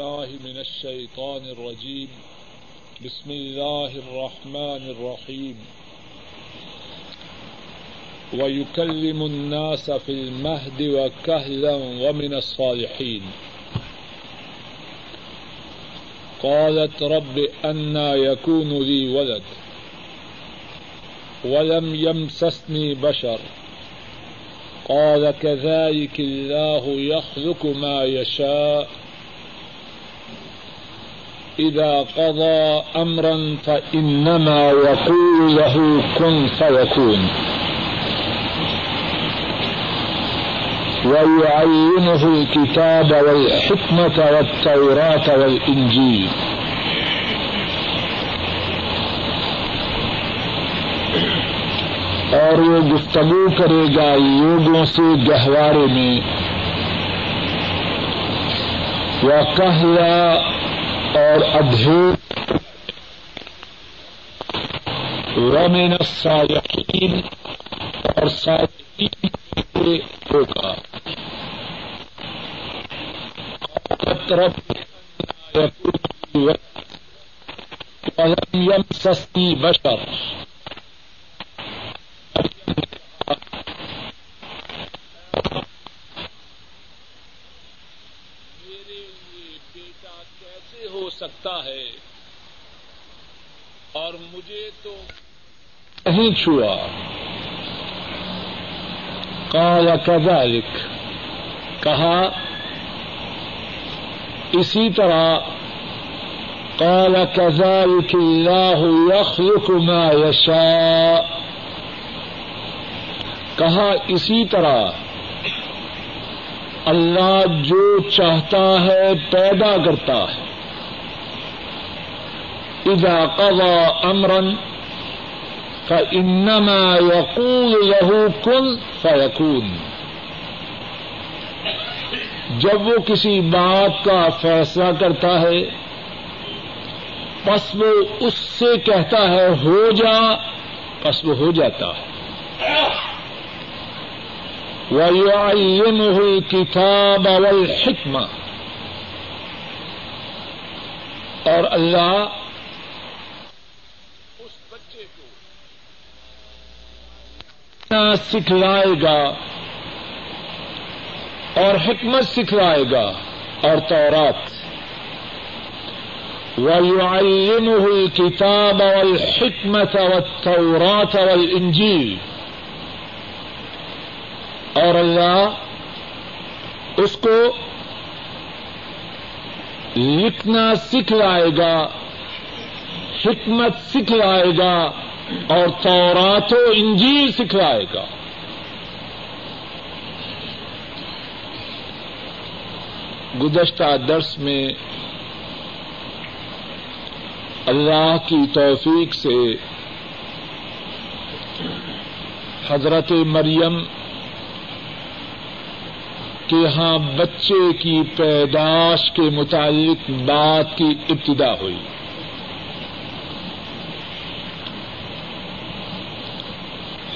الله من الشيطان الرجيم. بسم الله الرحمن الرحيم. ويكلم الناس في المهد وكهلا ومن الصالحين. قالت رب أنا يكون لي ولد. ولم يمسسني بشر. قال كذلك الله يخلق ما يشاء. إذا قضى أمرا فإنما يقول له كن فيكون. ويعينه الكتاب والحكمة والتوراة والإنجيل. اور وہ گفتگو کرے گا لوگوں سے گہوارے میں. وہ کہلا اور ادھیر ومن الصالحین اور صالحین ہوگا ولم يمسسني بشر میرے لیے بیٹا کیسے ہو سکتا ہے اور مجھے تو نہیں چھوا۔ قال كذلك کہا، اسی طرح قال كذلك الله يخلق ما يشاء کہا، اسی طرح اللہ جو چاہتا ہے پیدا کرتا ہے۔ اذا قضى امرا فانما يقول له كن فيكون. جب وہ کسی بات کا فیصلہ کرتا ہے، پس وہ اس سے کہتا ہے، ہو جا، پس وہ ہو جاتا ہے۔ وَيُعَلِّمُهُ الْكِتَابَ وَالْحِكْمَةَ۔ اور اللہ اس بچے کو سکھلائے گا اور حکمت سکھلائے گا اور تورات۔ وَيُعَلِّمُهُ الْكِتَابَ وَالْحِكْمَةَ وَالتَّوْرَاةَ وَالْإِنْجِيلَ۔ اور اللہ اس کو لکھنا سکھلائے گا، حکمت سکھلائے گا۔ اور تورات و انجیل سکھلائے گا۔ گزشتہ درس میں اللہ کی توفیق سے حضرت مریم کہ ہاں بچے کی پیداش کے متعلق بات کی ابتدا ہوئی۔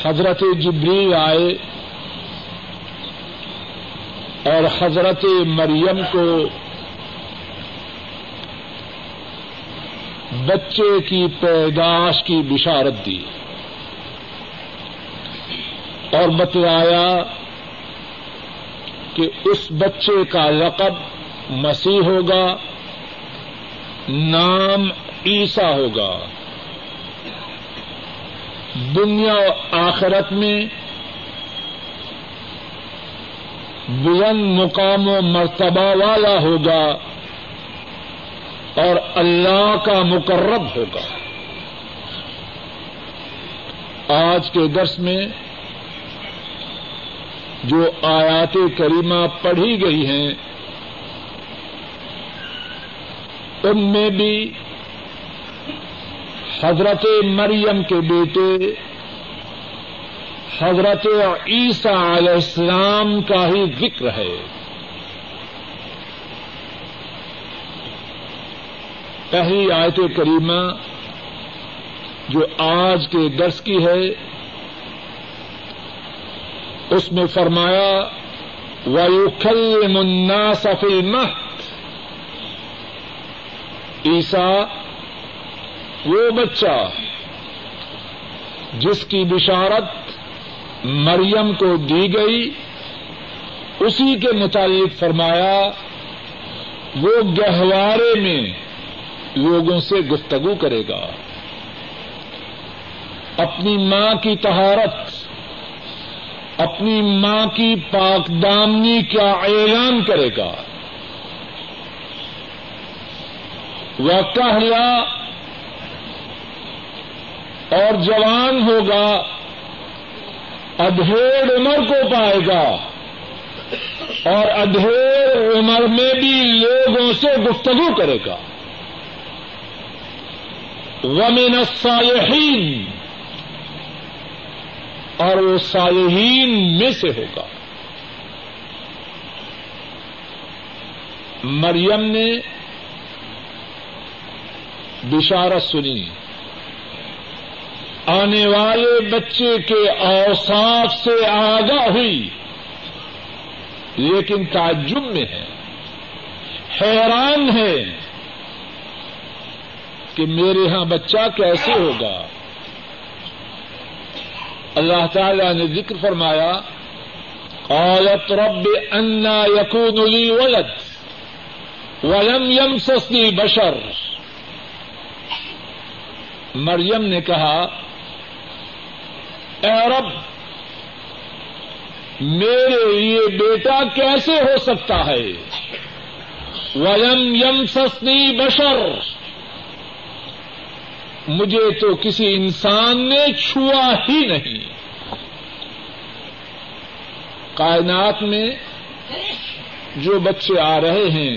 حضرت جبریل آئے اور حضرت مریم کو بچے کی پیداش کی بشارت دی اور بتلایا کہ اس بچے کا لقب مسیح ہوگا، نام عیسا ہوگا۔ دنیا و آخرت میں بلند مقام و مرتبہ والا ہوگا اور اللہ کا مقرب ہوگا۔ آج کے درس میں جو آیات کریمہ پڑھی گئی ہیں، ان میں بھی حضرت مریم کے بیٹے، حضرت عیسیٰ علیہ السلام کا ہی ذکر ہے۔ پہلی آیت کریمہ جو آج کے درس کی ہے، اس میں فرمایا، وَيُكَلِّمُ النَّاسَ فِي الْمَهْدِ۔ عیسا وہ بچہ جس کی بشارت مریم کو دی گئی، اسی کے متعلق فرمایا، وہ گہوارے میں لوگوں سے گفتگو کرے گا۔ اپنی ماں کی تہارت اپنی ماں کی پاک دامنی کا اعلان کرے گا۔ وہ کہلا اور جوان ہوگا، ادھیڑ عمر کو پائے گا۔ اور ادھیڑ عمر میں بھی لوگوں سے گفتگو کرے گا۔ ومن الصالحین اور وہ صالحین میں سے ہوگا۔ مریم نے بشارت سنی۔ آنے والے بچے کے اوساف سے آگاہ ہوئی، لیکن تعجب میں ہے، حیران ہے کہ میرے یہاں بچہ کیسے ہوگا۔ اللہ تعالی نے ذکر فرمایا، قالت رب انا یقون لی ولد ولم يمسسني بشر۔ مریم نے کہا اے رب، میرے لیے بیٹا کیسے ہو سکتا ہے؟ ولم يمسسني بشر۔ مجھے تو کسی انسان نے چھوا ہی نہیں۔ کائنات میں جو بچے آ رہے ہیں،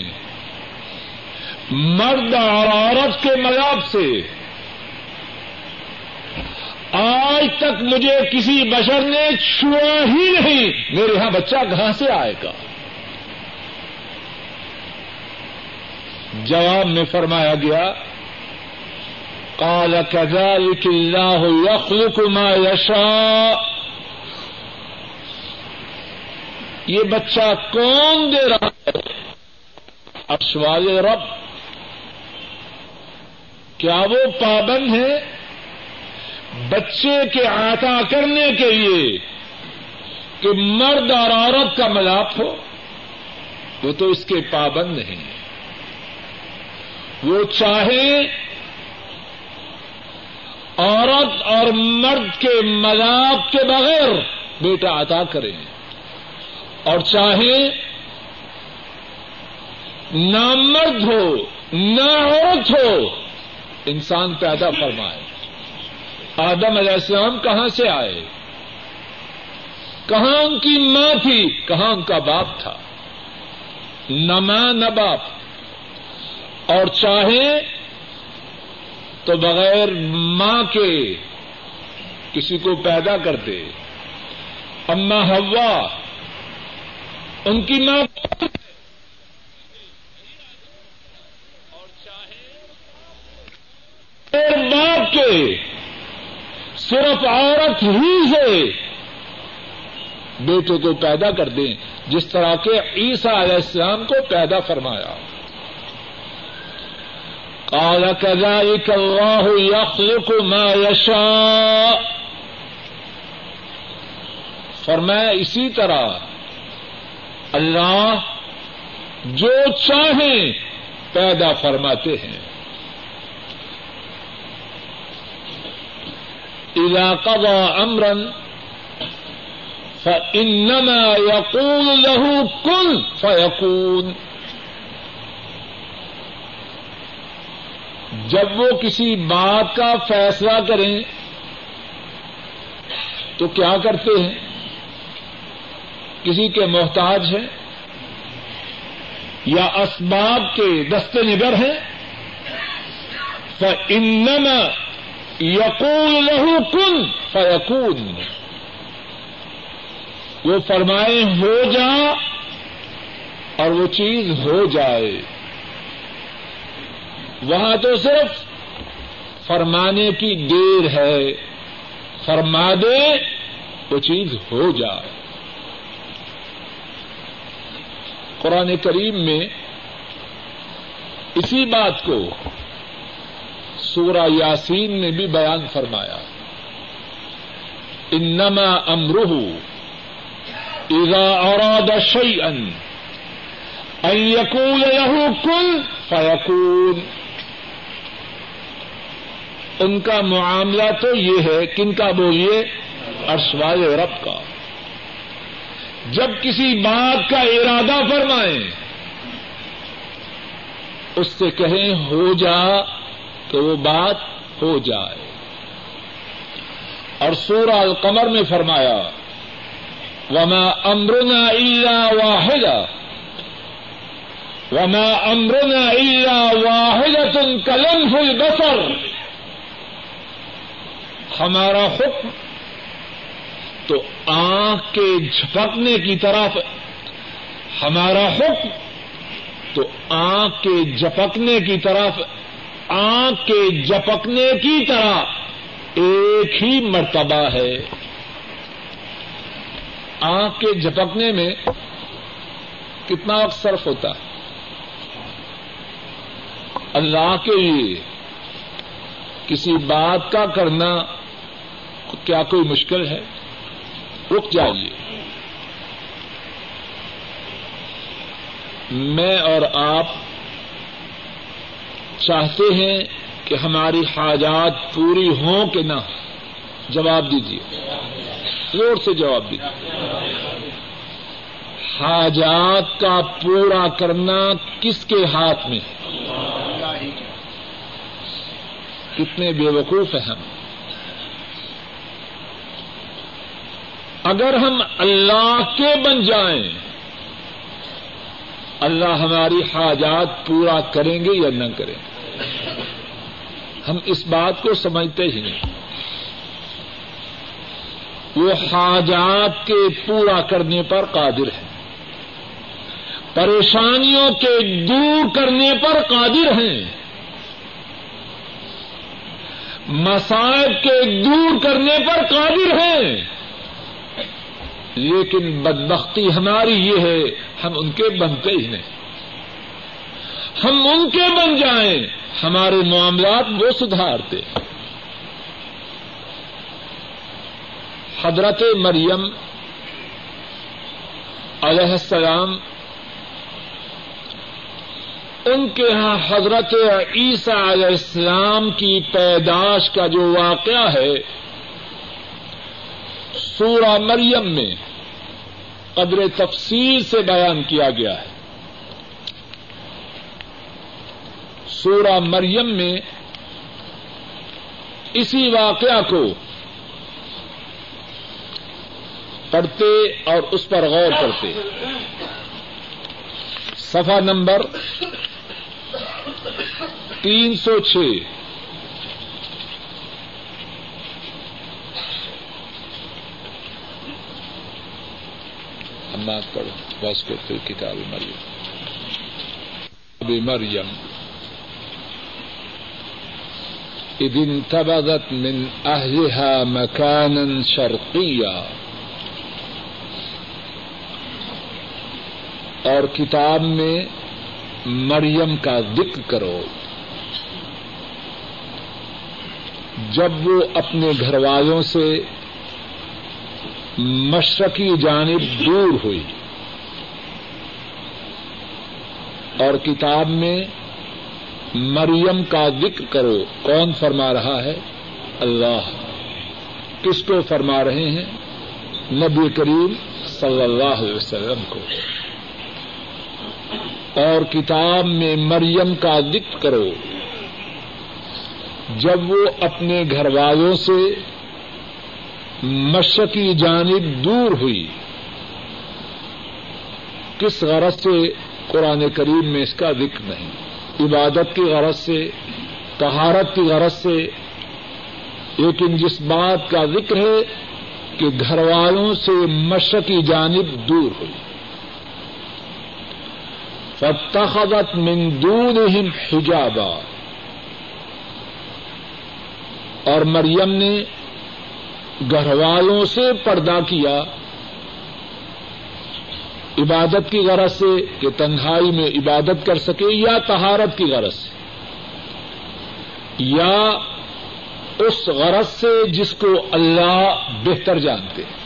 مرد اور عورت کے مذاب سے آج تک مجھے کسی بشر نے چھوا ہی نہیں۔ میرے یہاں بچہ کہاں سے آئے گا؟ جواب میں فرمایا گیا، قال كذلك الله يخلق ما يشاء یہ بچہ کون دے رہا ہے؟ اشوال رب، کیا وہ پابند ہے بچے کے عطا کرنے کے لیے کہ مرد اور عورت کا ملاپ ہو، وہ تو اس کے پابند نہیں وہ چاہے عورت اور مرد کے مذاق کے بغیر بیٹا عطا کرے اور چاہے نہ مرد ہو نہ عورت ہو، انسان پیدا فرمائے۔ آدم علیہ السلام کہاں سے آئے؟ کہاں ان کی ماں تھی؟ کہاں ان کا باپ تھا؟ نہ ماں نہ باپ۔ اور چاہے تو بغیر ماں کے کسی کو پیدا کر دے۔ اما ہوا ان کی ماں اور چاہے باپ کے صرف عورت ہی سے بیٹے کو پیدا کر دیں۔ جس طرح کے عیسیٰ علیہ السلام کو پیدا فرمایا۔ قال كذلك الله يخلق ما يشاء۔ فرمایا اسی طرح اللہ جو چاہیں پیدا فرماتے ہیں۔ علاقہ و امرن فإنما يقول له كن فيكون. جب وہ کسی بات کا فیصلہ کریں تو کیا کرتے ہیں؟ کسی کے محتاج ہیں یا اسباب کے دست نگر ہیں؟ فن یقول لہو کن فیقون وہ فرمائے، ہو جا، اور وہ چیز ہو جائے۔ وہاں تو صرف فرمانے کی دیر ہے، فرما دے، وہ چیز ہو جائے۔ قرآن کریم میں اسی بات کو سورہ یاسین نے بھی بیان فرمایا۔ انما امرہ اذا اراد شيئا ان يقول له كن فيكون ان کا معاملہ تو یہ ہے، کن کا بولیے؟ ارشوائے رب کا۔ جب کسی بات کا ارادہ فرمائیں، اس سے کہیں ہو جا تو وہ بات ہو جائے۔ اور سورہ القمر میں فرمایا، وما امرنا الا واحد وما امرنا الا واحد کلم البصر۔ ہمارا حکم تو آنکھ کے جھپکنے کی طرف، ہمارا حکم تو آنکھ کے جھپکنے کی طرف آنکھ کے جھپکنے کی طرح ایک ہی مرتبہ ہے۔ آنکھ کے جھپکنے میں کتنا وقت صرف ہوتا ہے؟ اللہ کے لیے کسی بات کا کرنا کیا کوئی مشکل ہے؟ رک جائیے۔ میں اور آپ چاہتے ہیں کہ ہماری حاجات پوری ہوں کہ نہ جواب دیجیے زور سے جواب دیجیے حاجات کا پورا کرنا کس کے ہاتھ میں؟ کتنے بے وقوف ہیں ہم۔ اگر ہم اللہ کے بن جائیں اللہ ہماری حاجات پورا کریں گے یا نہ کریں گے؟ ہم اس بات کو سمجھتے ہی نہیں۔ وہ حاجات کے پورا کرنے پر قادر ہے پریشانیوں کے دور کرنے پر قادر ہیں۔ مسائب کے دور کرنے پر قادر ہیں۔ لیکن بدبختی ہماری یہ ہے، ہم ان کے بنتے ہی نہیں ہم ان کے بن جائیں، ہمارے معاملات وہ سدھارتے۔ حضرت مریم علیہ السلام، ان کے یہاں حضرت عیسیٰ علیہ السلام کی پیداش کا جو واقعہ ہے سورہ مریم میں قدر تفصیل سے بیان کیا گیا ہے۔ سورہ مریم میں اسی واقعہ کو پڑھتے اور اس پر غور کرتے۔ صفحہ نمبر تین سو چھ۔ بات پڑھو بس کو پھر کتاب مریم۔ مریم۔ اذ انتبذت من اهلها مكانا شرقيا اور کتاب میں مریم کا ذکر کرو۔ جب وہ اپنے گھر والوں سے مشرقی جانب دور ہوئی۔ اور کتاب میں مریم کا ذکر کرو، کون فرما رہا ہے؟ اللہ۔ کس کو فرما رہے ہیں؟ نبی کریم صلی اللہ علیہ وسلم کو۔ اور کتاب میں مریم کا ذکر کرو۔ جب وہ اپنے گھر والوں سے مشرقی جانب دور ہوئی۔ کس غرض سے قرآن کریم میں اس کا ذکر نہیں؟ عبادت کی غرض سے تہارت کی غرض سے۔ لیکن جس بات کا ذکر ہے کہ گھر والوں سے مشرقی جانب دور ہوئی۔ فتخذت من دونهم حجابا۔ اور مریم نے گھر والوں سے پردہ کیا۔ عبادت کی غرض سے کہ تنہائی میں عبادت کر سکے یا تہارت کی غرض سے۔ یا اس غرض سے جس کو اللہ بہتر جانتے۔ ہیں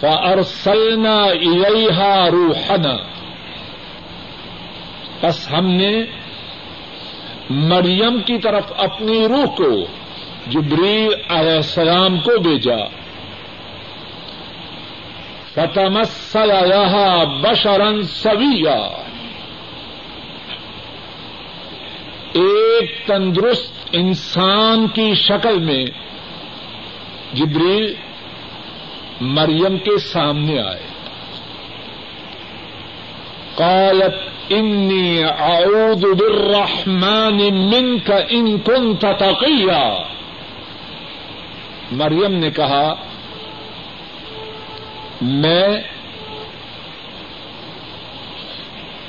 فارسلنا الیہا روحنا۔ بس ہم نے مریم کی طرف اپنی روح کو جبریل علیہ السلام کو بھیجا۔ فتمثل لها بشرا سویا ایک تندرست انسان کی شکل میں جبریل مریم کے سامنے آئے۔ قالت انی اعوذ بالرحمن منك ان كنت تقیا۔ مریم نے کہا، میں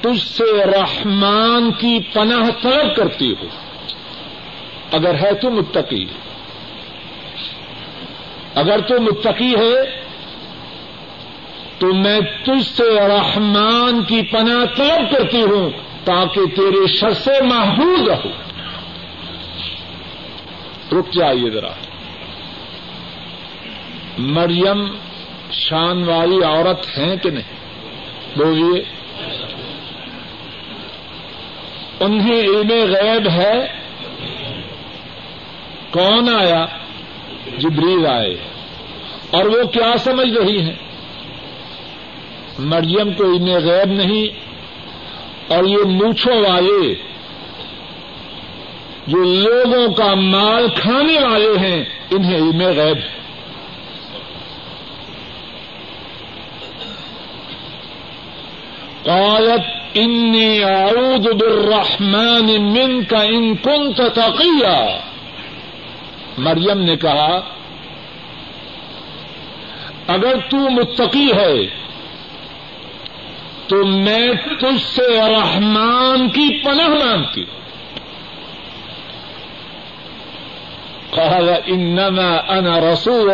تجھ سے رحمان کی پناہ طلب کرتی ہوں۔ اگر ہے تو متقی۔ اگر تو متقی ہے، تو میں تجھ سے رحمان کی پناہ طلب کرتی ہوں تاکہ تیرے شر سے محفوظ رہو رک جائیے ذرا۔ مریم شان والی عورت ہیں کہ نہیں؟ بولیے۔ انہیں علم غیب ہے۔ کون آیا؟ جبریل آئے۔ اور وہ کیا سمجھ رہی ہیں؟ مریم کو انہیں غیب نہیں۔ اور یہ موچھوں والے، جو لوگوں کا مال کھانے والے ہیں، انہیں علم غیب ہے۔ قالت انی اعوذ بالرحمن منك ان كنت تقیا مریم نے کہا، اگر تو متقی ہے، تو میں تجھ سے رحمان کی پناہ مانگتی ہوں. قال انما انا رسول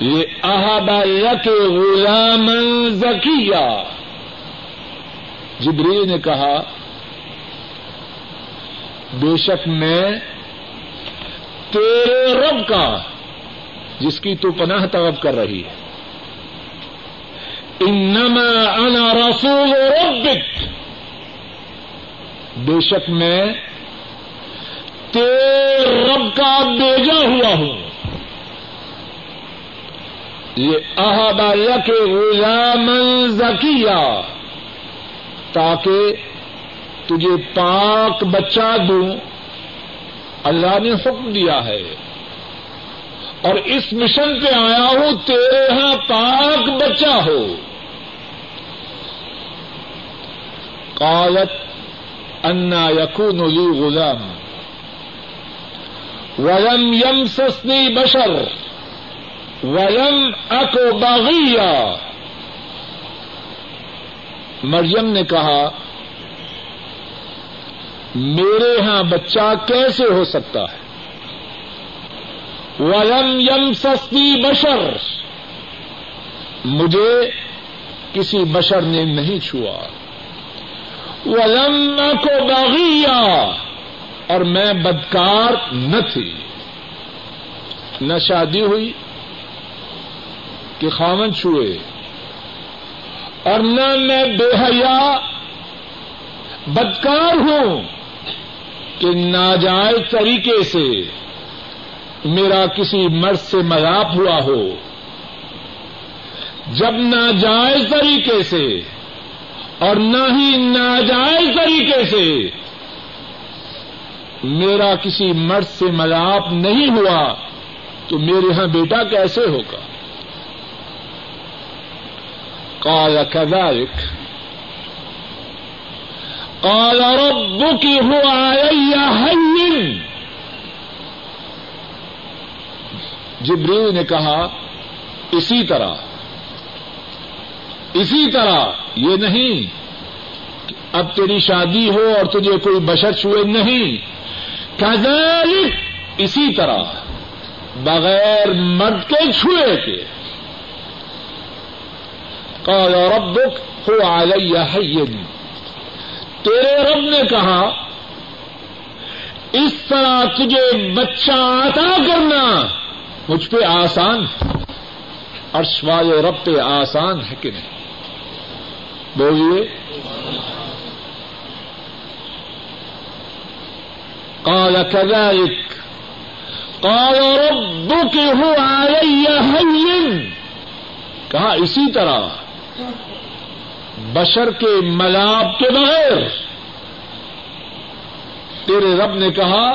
ربك لأهب لك غلاما زكيا جبریل نے کہا، بے شک میں تیرے رب کا، جس کی تو پناہ طلب کر رہی ہے۔ انما انا رسول ربک۔ بے شک میں تیرے رب کا بیجا ہوا ہوں۔ یہ احب کے غلام زکیہ، تاکہ تجھے پاک بچہ دوں۔ اللہ نے حکم دیا ہے۔ اور اس مشن پہ آیا ہوں، تیرے ہاں پاک بچہ ہو۔ قالت، انا یقون لی غلام، ولم یم سسنی بشر۔ ولم اکو باغیا مریم نے کہا، میرے ہاں بچہ کیسے ہو سکتا ہے؟ ولم یم سستی بشر۔ مجھے کسی بشر نے نہیں چھوا۔ ولم کو باغیا اور میں بدکار نہ تھی۔ نہ شادی ہوئی کہ خامن چھوئے۔ اور نہ میں بے حیا بدکار ہوں کہ ناجائز طریقے سے میرا کسی مرد سے مذاق ہوا ہو۔ جب ناجائز طریقے سے اور نہ ہی ناجائز طریقے سے میرا کسی مرد سے ملاپ نہیں ہوا تو میرے یہاں بیٹا کیسے ہوگا؟ قال كذلك. قال ربك هو علي هين جبریل نے کہا، اسی طرح اسی طرح، یہ نہیں اب تیری شادی ہو اور تجھے کوئی بشر چھوئے نہیں. کذلك اسی طرح، بغیر مرد کے چھوئے کے قال ربك هو علي حين تیرے رب نے کہا، اس طرح تجھے بچہ عطا کرنا مجھ پہ آسان عرش والے رب پہ آسان ہے کہ نہیں؟ بولیے۔ قال كذلك قال ربك هو علي هين کہا اسی طرح۔ بشر کے ملاب کے بغیر تیرے رب نے کہا،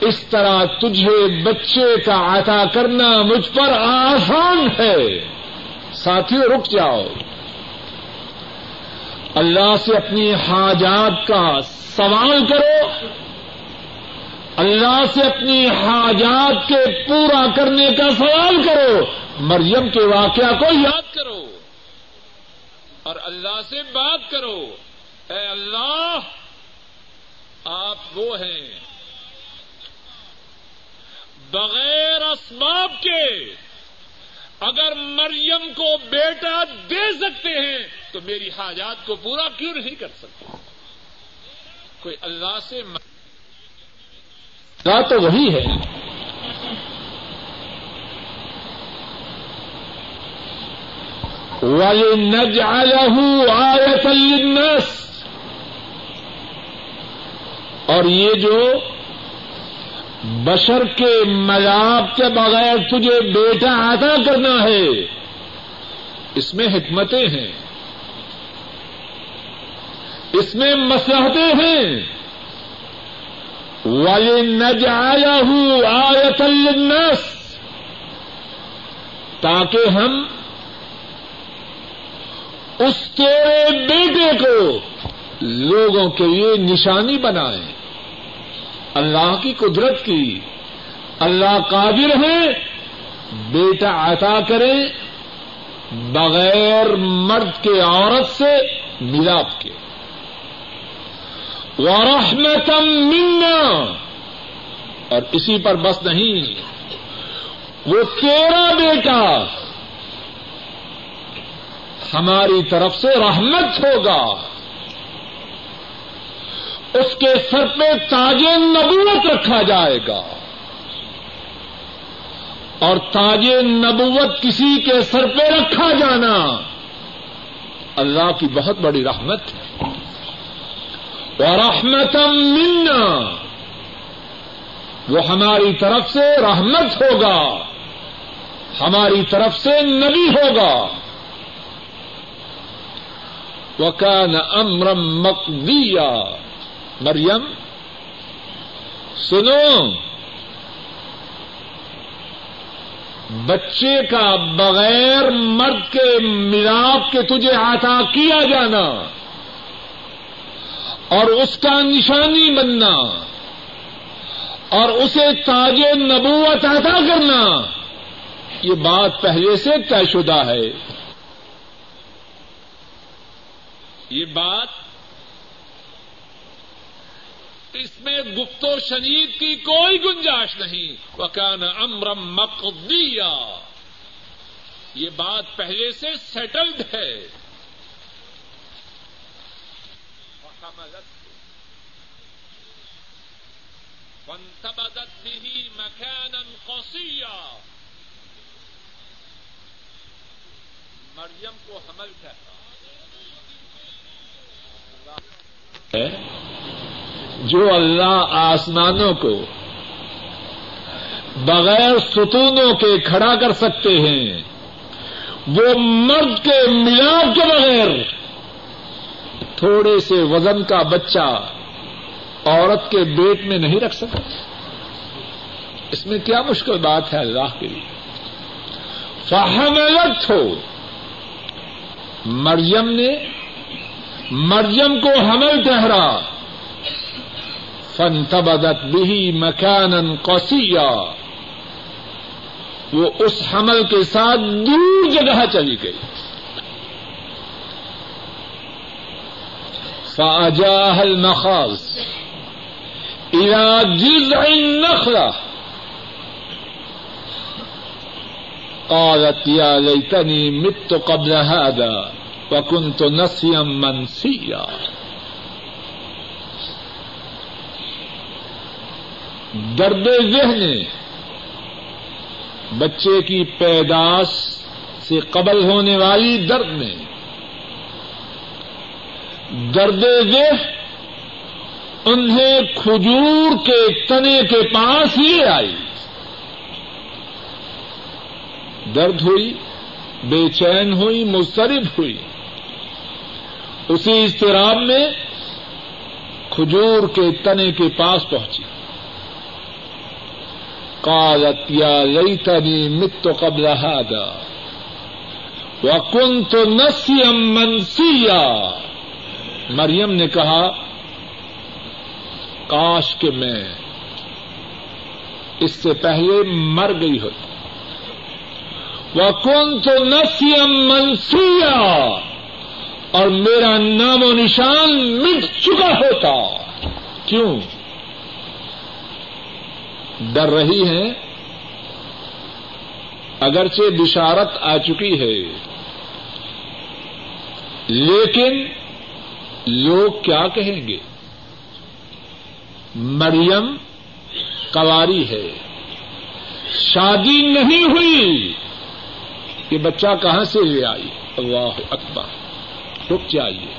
اس طرح تجھے بچے کا عطا کرنا مجھ پر آسان ہے۔ ساتھیوں رک جاؤ۔ اللہ سے اپنی حاجات کا سوال کرو۔ اللہ سے اپنی حاجات کے پورا کرنے کا سوال کرو۔ مریم کے واقعہ کو یاد کرو اور اللہ سے بات کرو۔ اے اللہ، آپ وہ ہیں۔ بغیر اسباب کے اگر مریم کو بیٹا دے سکتے ہیں، تو میری حاجات کو پورا کیوں نہیں کر سکتے؟ کوئی اللہ سے تو وہی ہے۔ وَلِنَجْعَلَهُ آيَةً لِلنَّاسِ۔ اور یہ جو بشر کے مذاب کے بغیر تجھے بیٹا عطا کرنا ہے، اس میں حکمتیں ہیں۔ اس میں مسلحتیں ہیں۔ وَلِنَجْعَلَهُ آيَةً لِلنَّاسِ۔ تاکہ ہم تیرے بیٹے کو لوگوں کے لیے نشانی بنائے۔ اللہ کی قدرت کی۔ اللہ قادر ہے۔ بیٹا عطا کرے۔ بغیر مرد کے عورت سے ملاپ کے۔ ورحمتم منا۔ اور اسی پر بس نہیں۔ وہ تیرا بیٹا ہماری طرف سے رحمت ہوگا۔ اس کے سر پہ تاج نبوت رکھا جائے گا۔ اور تاج نبوت کسی کے سر پہ رکھا جانا اللہ کی بہت بڑی رحمت ہے۔ اور رحمتم منا۔ وہ ہماری طرف سے رحمت ہوگا۔ ہماری طرف سے نبی ہوگا۔ وکان امرم مقدیا مریم سنو، بچے کا بغیر مرد کے، ملاپ کے تجھے عطا کیا جانا، اور اس کا نشانی بننا، اور اسے تاج نبوت عطا کرنا، یہ بات پہلے سے طے شدہ ہے۔ یہ بات اس میں گفت و شنید کی کوئی گنجائش نہیں۔ وکان امرم مقدیا یہ بات پہلے سے سیٹلڈ ہے۔ وانتبدت به مكانا قصيا۔ مریم کو حمل کر جو اللہ آسمانوں کو بغیر ستونوں کے کھڑا کر سکتے ہیں، وہ مرد کے ملاپ کے بغیر تھوڑے سے وزن کا بچہ عورت کے بیٹ میں نہیں رکھ سکتا۔ اس میں کیا مشکل بات ہے اللہ کے لیے؟ فہملت ہو مریم نے مریم کو حمل ٹہرا فن تبدت بھی مکان کوسیا وہ اس حمل کے ساتھ دور جگہ چلی گئی۔ فاجاہ المخاض الى جذع النخلة قالت یا لیتنی مت قبل هذا۔ وكنت نسيا منسيا. درد ذہن بچے کی پیداش سے قبل ہونے والی درد میں. درد ذہن انہیں کھجور کے تنے کے پاس ہی آئی. درد ہوئی، بے چین ہوئی مسترب ہوئی. اسی اضطراب میں کھجور کے تنے کے پاس پہنچی۔ قالت، یا لیتنی مت قبل هذا وكنت نسيا منسيا مریم نے کہا، کاش کہ میں اس سے پہلے مر گئی ہوتی۔ وكنت نسيا منسيا اور میرا نام و نشان مٹ چکا ہوتا۔ کیوں؟ ڈر رہی ہیں اگرچہ بشارت آ چکی ہے۔ لیکن لوگ کیا کہیں گے؟ مریم کواری ہے۔ شادی نہیں ہوئی۔ یہ بچہ کہاں سے لے آئی؟ اللہ اکبر۔ رک جائیے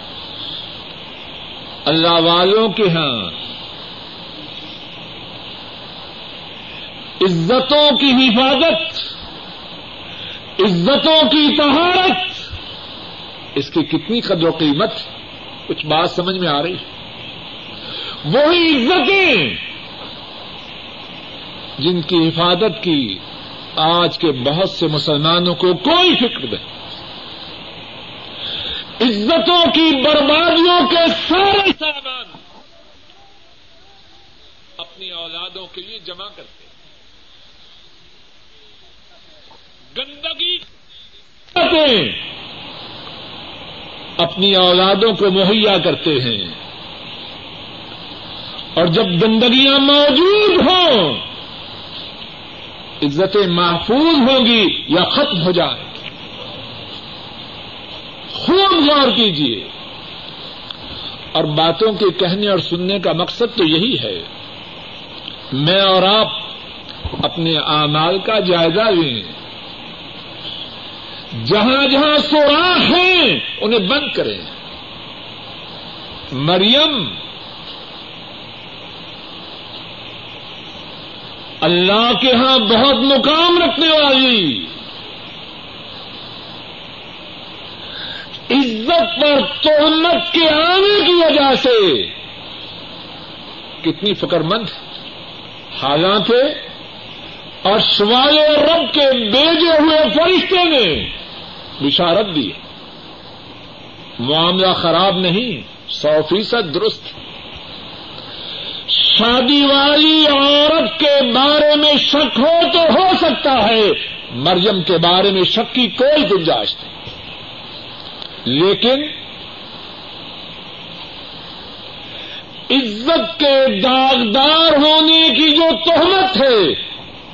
اللہ والوں کے ہاں عزتوں کی حفاظت، عزتوں کی طہارت۔ اس کی کتنی قدر و قیمت کچھ بات سمجھ میں آ رہی وہی عزتیں جن کی حفاظت کی آج کے بہت سے مسلمانوں کو کوئی فکر نہیں۔ عزتوں کی بربادیوں کے سارے سامان اپنی اولادوں کے لیے جمع کرتے ہیں۔ گندگی اپنی اولادوں کو مہیا کرتے ہیں۔ اور جب گندگیاں موجود ہوں، عزتیں محفوظ ہوں گی یا ختم ہو جائیں۔ غور کیجیے اور باتوں کے کہنے اور سننے کا مقصد تو یہی ہے۔ میں اور آپ اپنے اعمال کا جائزہ لیں۔ جہاں جہاں سوراخ ہیں، انہیں بند کریں۔ مریم، اللہ کے ہاں بہت مقام رکھنے والی۔ عزت پر تہمت کے آنے کی وجہ سے کتنی فکر مند، حالانکہ اور سوال رب کے بیجے ہوئے فرشتے نے بشارت دی معاملہ خراب نہیں، سو فیصد درست۔ شادی والی عورت کے بارے میں شک ہو تو ہو سکتا ہے، مریم کے بارے میں شک کی کوئی گنجائش نہیں۔ لیکن عزت کے داغدار ہونے کی جو تہمت ہے،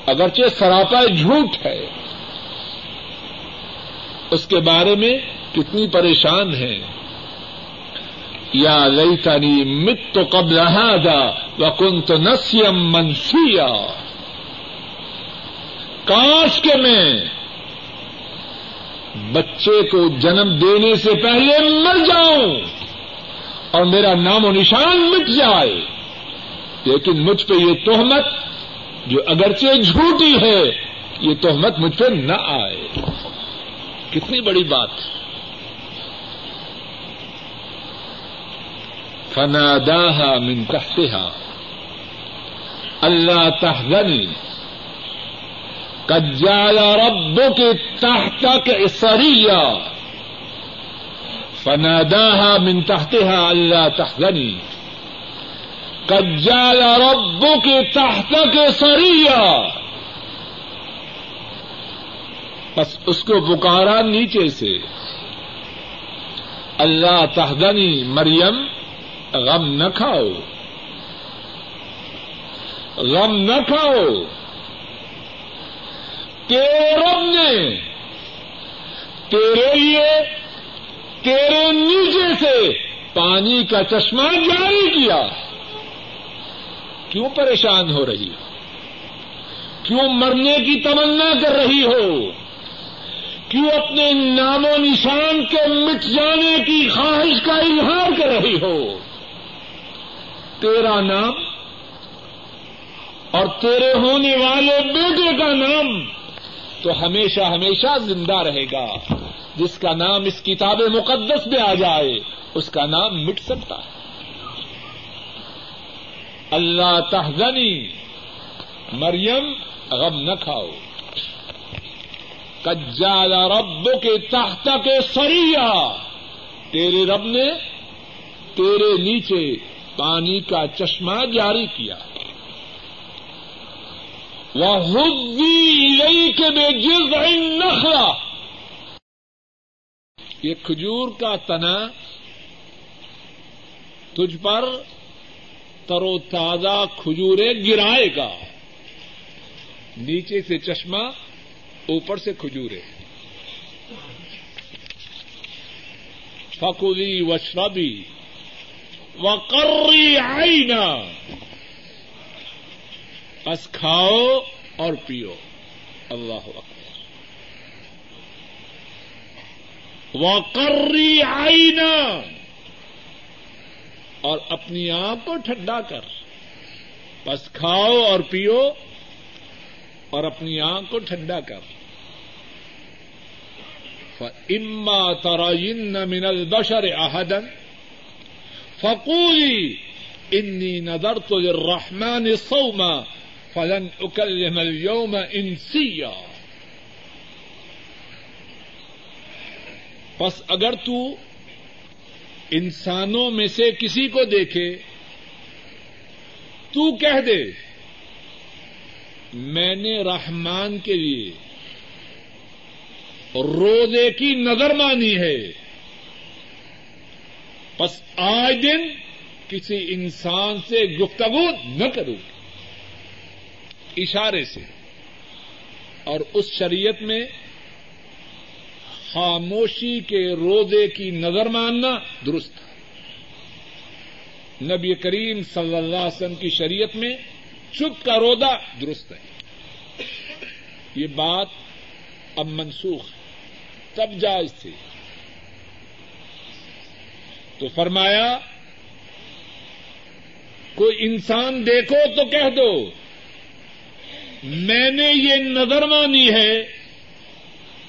اگرچہ سراپا جھوٹ ہے، اس کے بارے میں کتنی پریشان ہے یا لئی تاری مت تو قبل ہادا و کن تو نسیم منسیا۔ کاش کے میں بچے کو جنم دینے سے پہلے مر جاؤں اور میرا نام و نشان مٹ جائے۔ لیکن مجھ پہ یہ تہمت جو اگرچہ جھوٹی ہے، یہ تہمت مجھ پہ نہ آئے۔ کتنی بڑی بات۔ فناداها من تحتها۔ اللہ تحزنی کجال رب کے تحت سریا فناداها من تحتها اللہ تحزنی کجال رب کے تحت سریا بس اس کو پکارا نیچے سے۔ اللہ تحدنی مریم غم نہ کھاؤ۔ غم نہ کھاؤ۔ تیرے رب نے، تیرے لیے، تیرے نیچے سے پانی کا چشمہ جاری کیا۔ کیوں پریشان ہو رہی ہو؟ کیوں مرنے کی تمنا کر رہی ہو؟ کیوں اپنے نام و نشان کے مٹ جانے کی خواہش کا اظہار کر رہی ہو؟ تیرا نام اور تیرے ہونے والے بیٹے کا نام تو ہمیشہ ہمیشہ زندہ رہے گا۔ جس کا نام اس کتاب مقدس میں آ جائے، اس کا نام مٹ سکتا ہے۔ اللہ تحزنی، مریم، غم نہ کھاؤ۔ کجال رب کے تحت کے سریا تیرے رب نے تیرے نیچے پانی کا چشمہ جاری کیا۔ وہ ہوئی کے بے جز نخلا یہ کھجور کا تنا تجھ پر ترو تازہ کھجورے گرائے گا۔ نیچے سے چشمہ، اوپر سے کھجورے فکولی وشربی و کری آئی بس کھاؤ اور پیو۔ اللہ و کری آئی نا اور اپنی آنکھ کو ٹھنڈا کر۔ بس کھاؤ اور پیو۔ اور اپنی آنکھ کو ٹھنڈا کر۔ اما ترائن من البشر احدن فقولی انی نظر تو رحمان سوما فلن اکلم اليوم انسیا پس اگر تو انسانوں میں سے کسی کو دیکھے، تو کہہ دے، میں نے رحمان کے لیے روزے کی نظر مانی ہے۔ بس آج دن کسی انسان سے گفتگو نہ کروں۔ اشارے سے اور اس شریعت میں خاموشی کے روزے کی نظر ماننا درست نبی کریم صلی اللہ علیہ وسلم کی شریعت میں چپ کا روزہ درست ہے۔ یہ بات اب منسوخ تب جائز تھی۔ تو فرمایا، کوئی انسان دیکھو تو کہہ دو۔ میں نے یہ نظر مانی ہے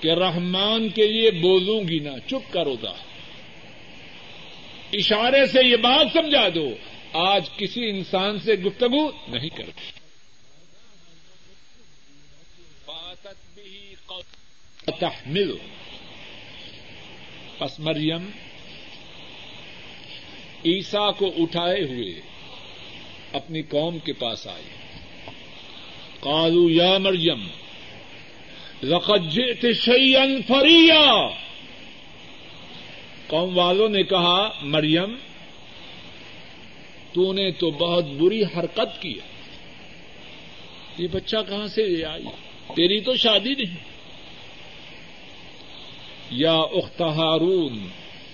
کہ رحمان کے لیے بولوں گی نہ چپ کرو گا اشارے سے یہ بات سمجھا دو۔ آج کسی انسان سے گفتگو نہیں کرو تحمل۔ پس مریم عیسا کو اٹھائے ہوئے اپنی قوم کے پاس آئے یا مریم جئت شيئا فریا قوم والوں نے کہا، مریم، تو نے تو بہت بری حرکت کی یہ بچہ کہاں سے لے آئی؟ تیری تو شادی نہیں۔ یا اخت ہارون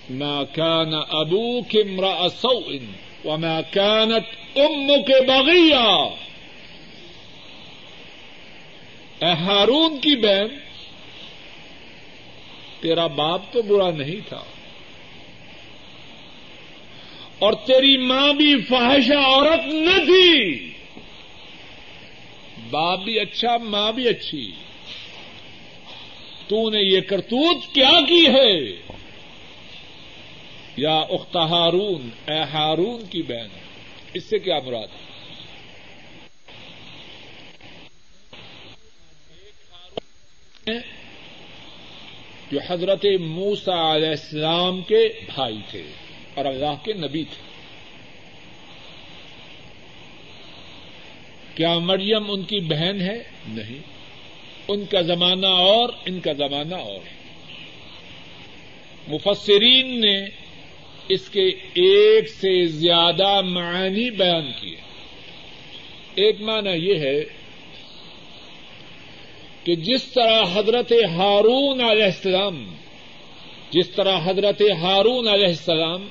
نہ کان ابو کمرا سوئن و میں کانت ام کے بغیا اے ہارون کی بہن، تیرا باپ تو برا نہیں تھا۔ اور تیری ماں بھی فاحشہ عورت نہ تھی۔ باپ بھی اچھا ماں بھی اچھی۔ تو نے یہ کرتوت کیا کی ہے؟ یا اخت ہارون، اے ہارون کی بہن، اس سے کیا مراد ہے؟ جو حضرت موسا علیہ السلام کے بھائی تھے اور اللہ کے نبی تھے۔ کیا مریم ان کی بہن ہے؟ نہیں۔ ان کا زمانہ اور ان کا زمانہ اور۔ مفسرین نے اس کے ایک سے زیادہ معنی بیان کیے۔ ایک معنی یہ ہے کہ جس طرح حضرت ہارون علیہ السلام، جس طرح حضرت ہارون علیہ السلام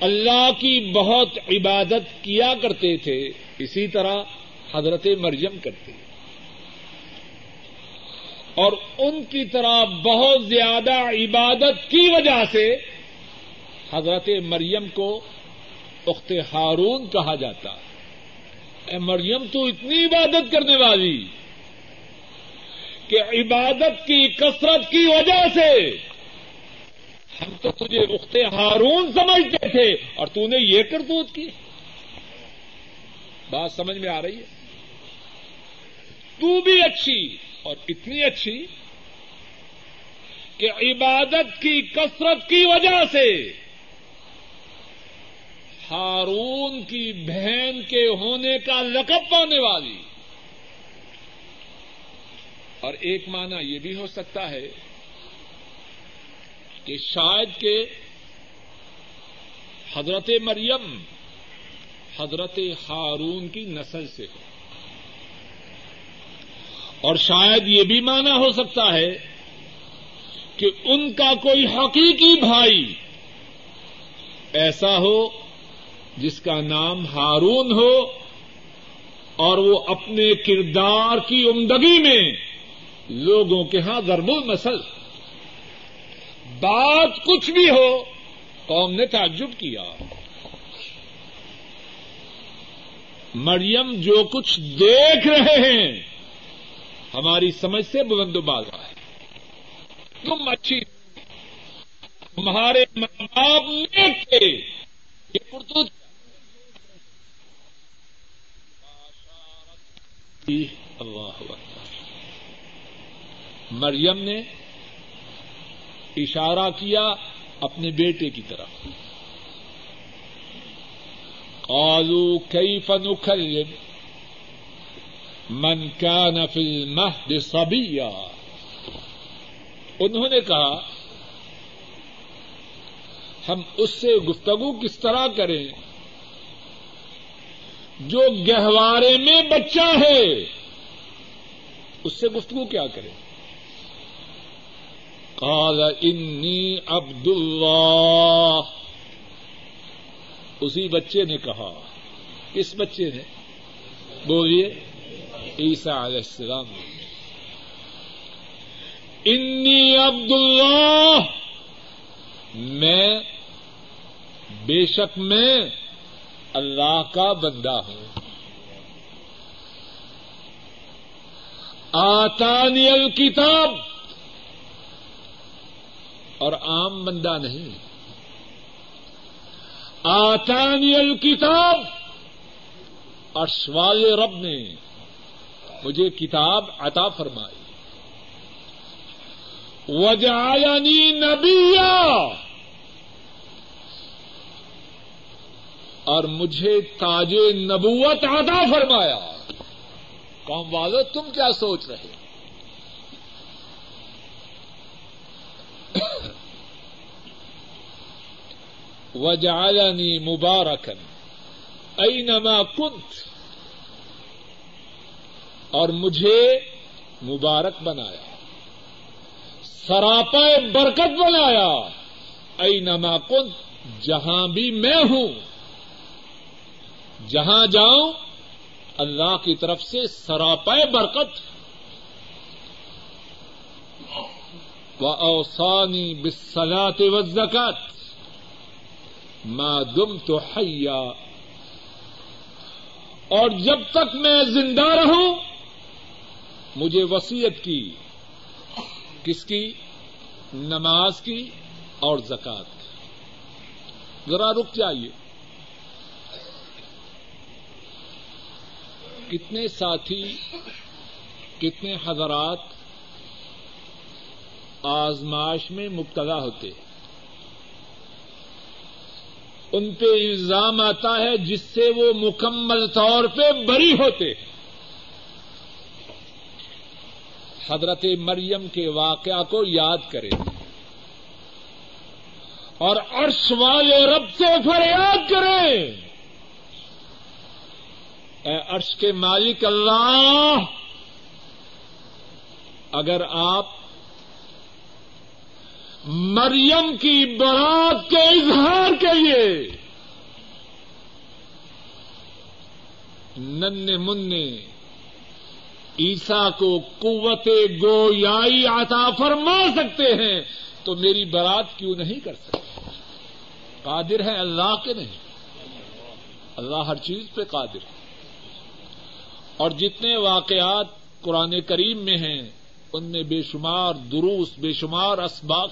اللہ کی بہت عبادت کیا کرتے تھے، اسی طرح حضرت مریم کرتے۔ اور ان کی طرح بہت زیادہ عبادت کی وجہ سے حضرت مریم کو اخت ہارون کہا جاتا۔ اے مریم، تو اتنی عبادت کرنے والی۔ کہ عبادت کی کثرت کی وجہ سے ہم تو تجھے اخت ہارون سمجھتے تھے اور تو نے یہ کرتوت کی۔ بات سمجھ میں آ رہی ہے۔ تو بھی اچھی اور اتنی اچھی کہ عبادت کی کثرت کی وجہ سے ہارون کی بہن کے ہونے کا لقب پانے والی اور ایک معنی یہ بھی ہو سکتا ہے کہ شاید کہ حضرت مریم حضرت ہارون کی نسل سے ہو۔ اور شاید یہ بھی مانا ہو سکتا ہے کہ ان کا کوئی حقیقی بھائی ایسا ہو جس کا نام ہارون ہو اور وہ اپنے کردار کی عمدگی میں لوگوں کے ہاں ضرب المسل بات کچھ بھی ہو، قوم نے تعجب کیا۔ مریم جو کچھ دیکھ رہے ہیں، ہماری سمجھ سے بلند و بازا ہے تم اچھی تمہارے ماں باپ نیک تھے۔ یہ اردو اللہ مریم نے اشارہ کیا اپنے بیٹے کی طرف۔ قالوا كيف نكلم من كان في المهد صبيا۔ انہوں نے کہا، ہم اس سے گفتگو کس طرح کریں؟ جو گہوارے میں بچہ ہے، اس سے گفتگو کیا کریں؟ قال انی عبد اللہ اسی بچے نے کہا۔ کس بچے نے؟ بولیے عیسا علیہ السلام۔ انی عبد اللہ میں بے شک میں اللہ کا بندہ ہوں۔ آتانی الکتاب۔ اور عام بندہ نہیں۔ آتانی الکتاب، اور سوال رب نے مجھے کتاب عطا فرمائی۔ وجعلنی نبیا، اور مجھے تاج نبوت عطا فرمایا۔ قوم والو، تم کیا سوچ رہے وجعلنی مبارکن اینما کنت. اور مجھے مبارک بنایا. سراپا برکت بنایا. اینما کنت. جہاں بھی میں ہوں. جہاں جاؤں، اللہ کی طرف سے سراپا برکت. و اوسانی بسلاط و زکت دم تو حیا۔ اور جب تک میں زندہ رہوں، مجھے وسیعت کی۔ کس کی؟ نماز کی اور زکات کی۔ ذرا رک جائیے۔ کتنے ساتھی، کتنے حضرات آزماش میں مبتلا ہوتے۔ ہیں ان پہ الزام آتا ہے جس سے وہ مکمل طور پہ بری ہوتے۔ حضرت مریم کے واقعہ کو یاد کریں۔ اور عرش والے رب سے فریاد کریں۔ اے عرش کے مالک اللہ، اگر آپ مریم کی برات کے اظہار کے لیے نن من عیسا کو قوت گویائی عطا فرما سکتے ہیں، تو میری برات کیوں نہیں کر سکتے؟ قادر ہے اللہ کے نہیں۔ اللہ ہر چیز پہ قادر ہے۔ اور جتنے واقعات قرآن کریم میں ہیں ان میں بے شمار دروس، بے شمار اسباق.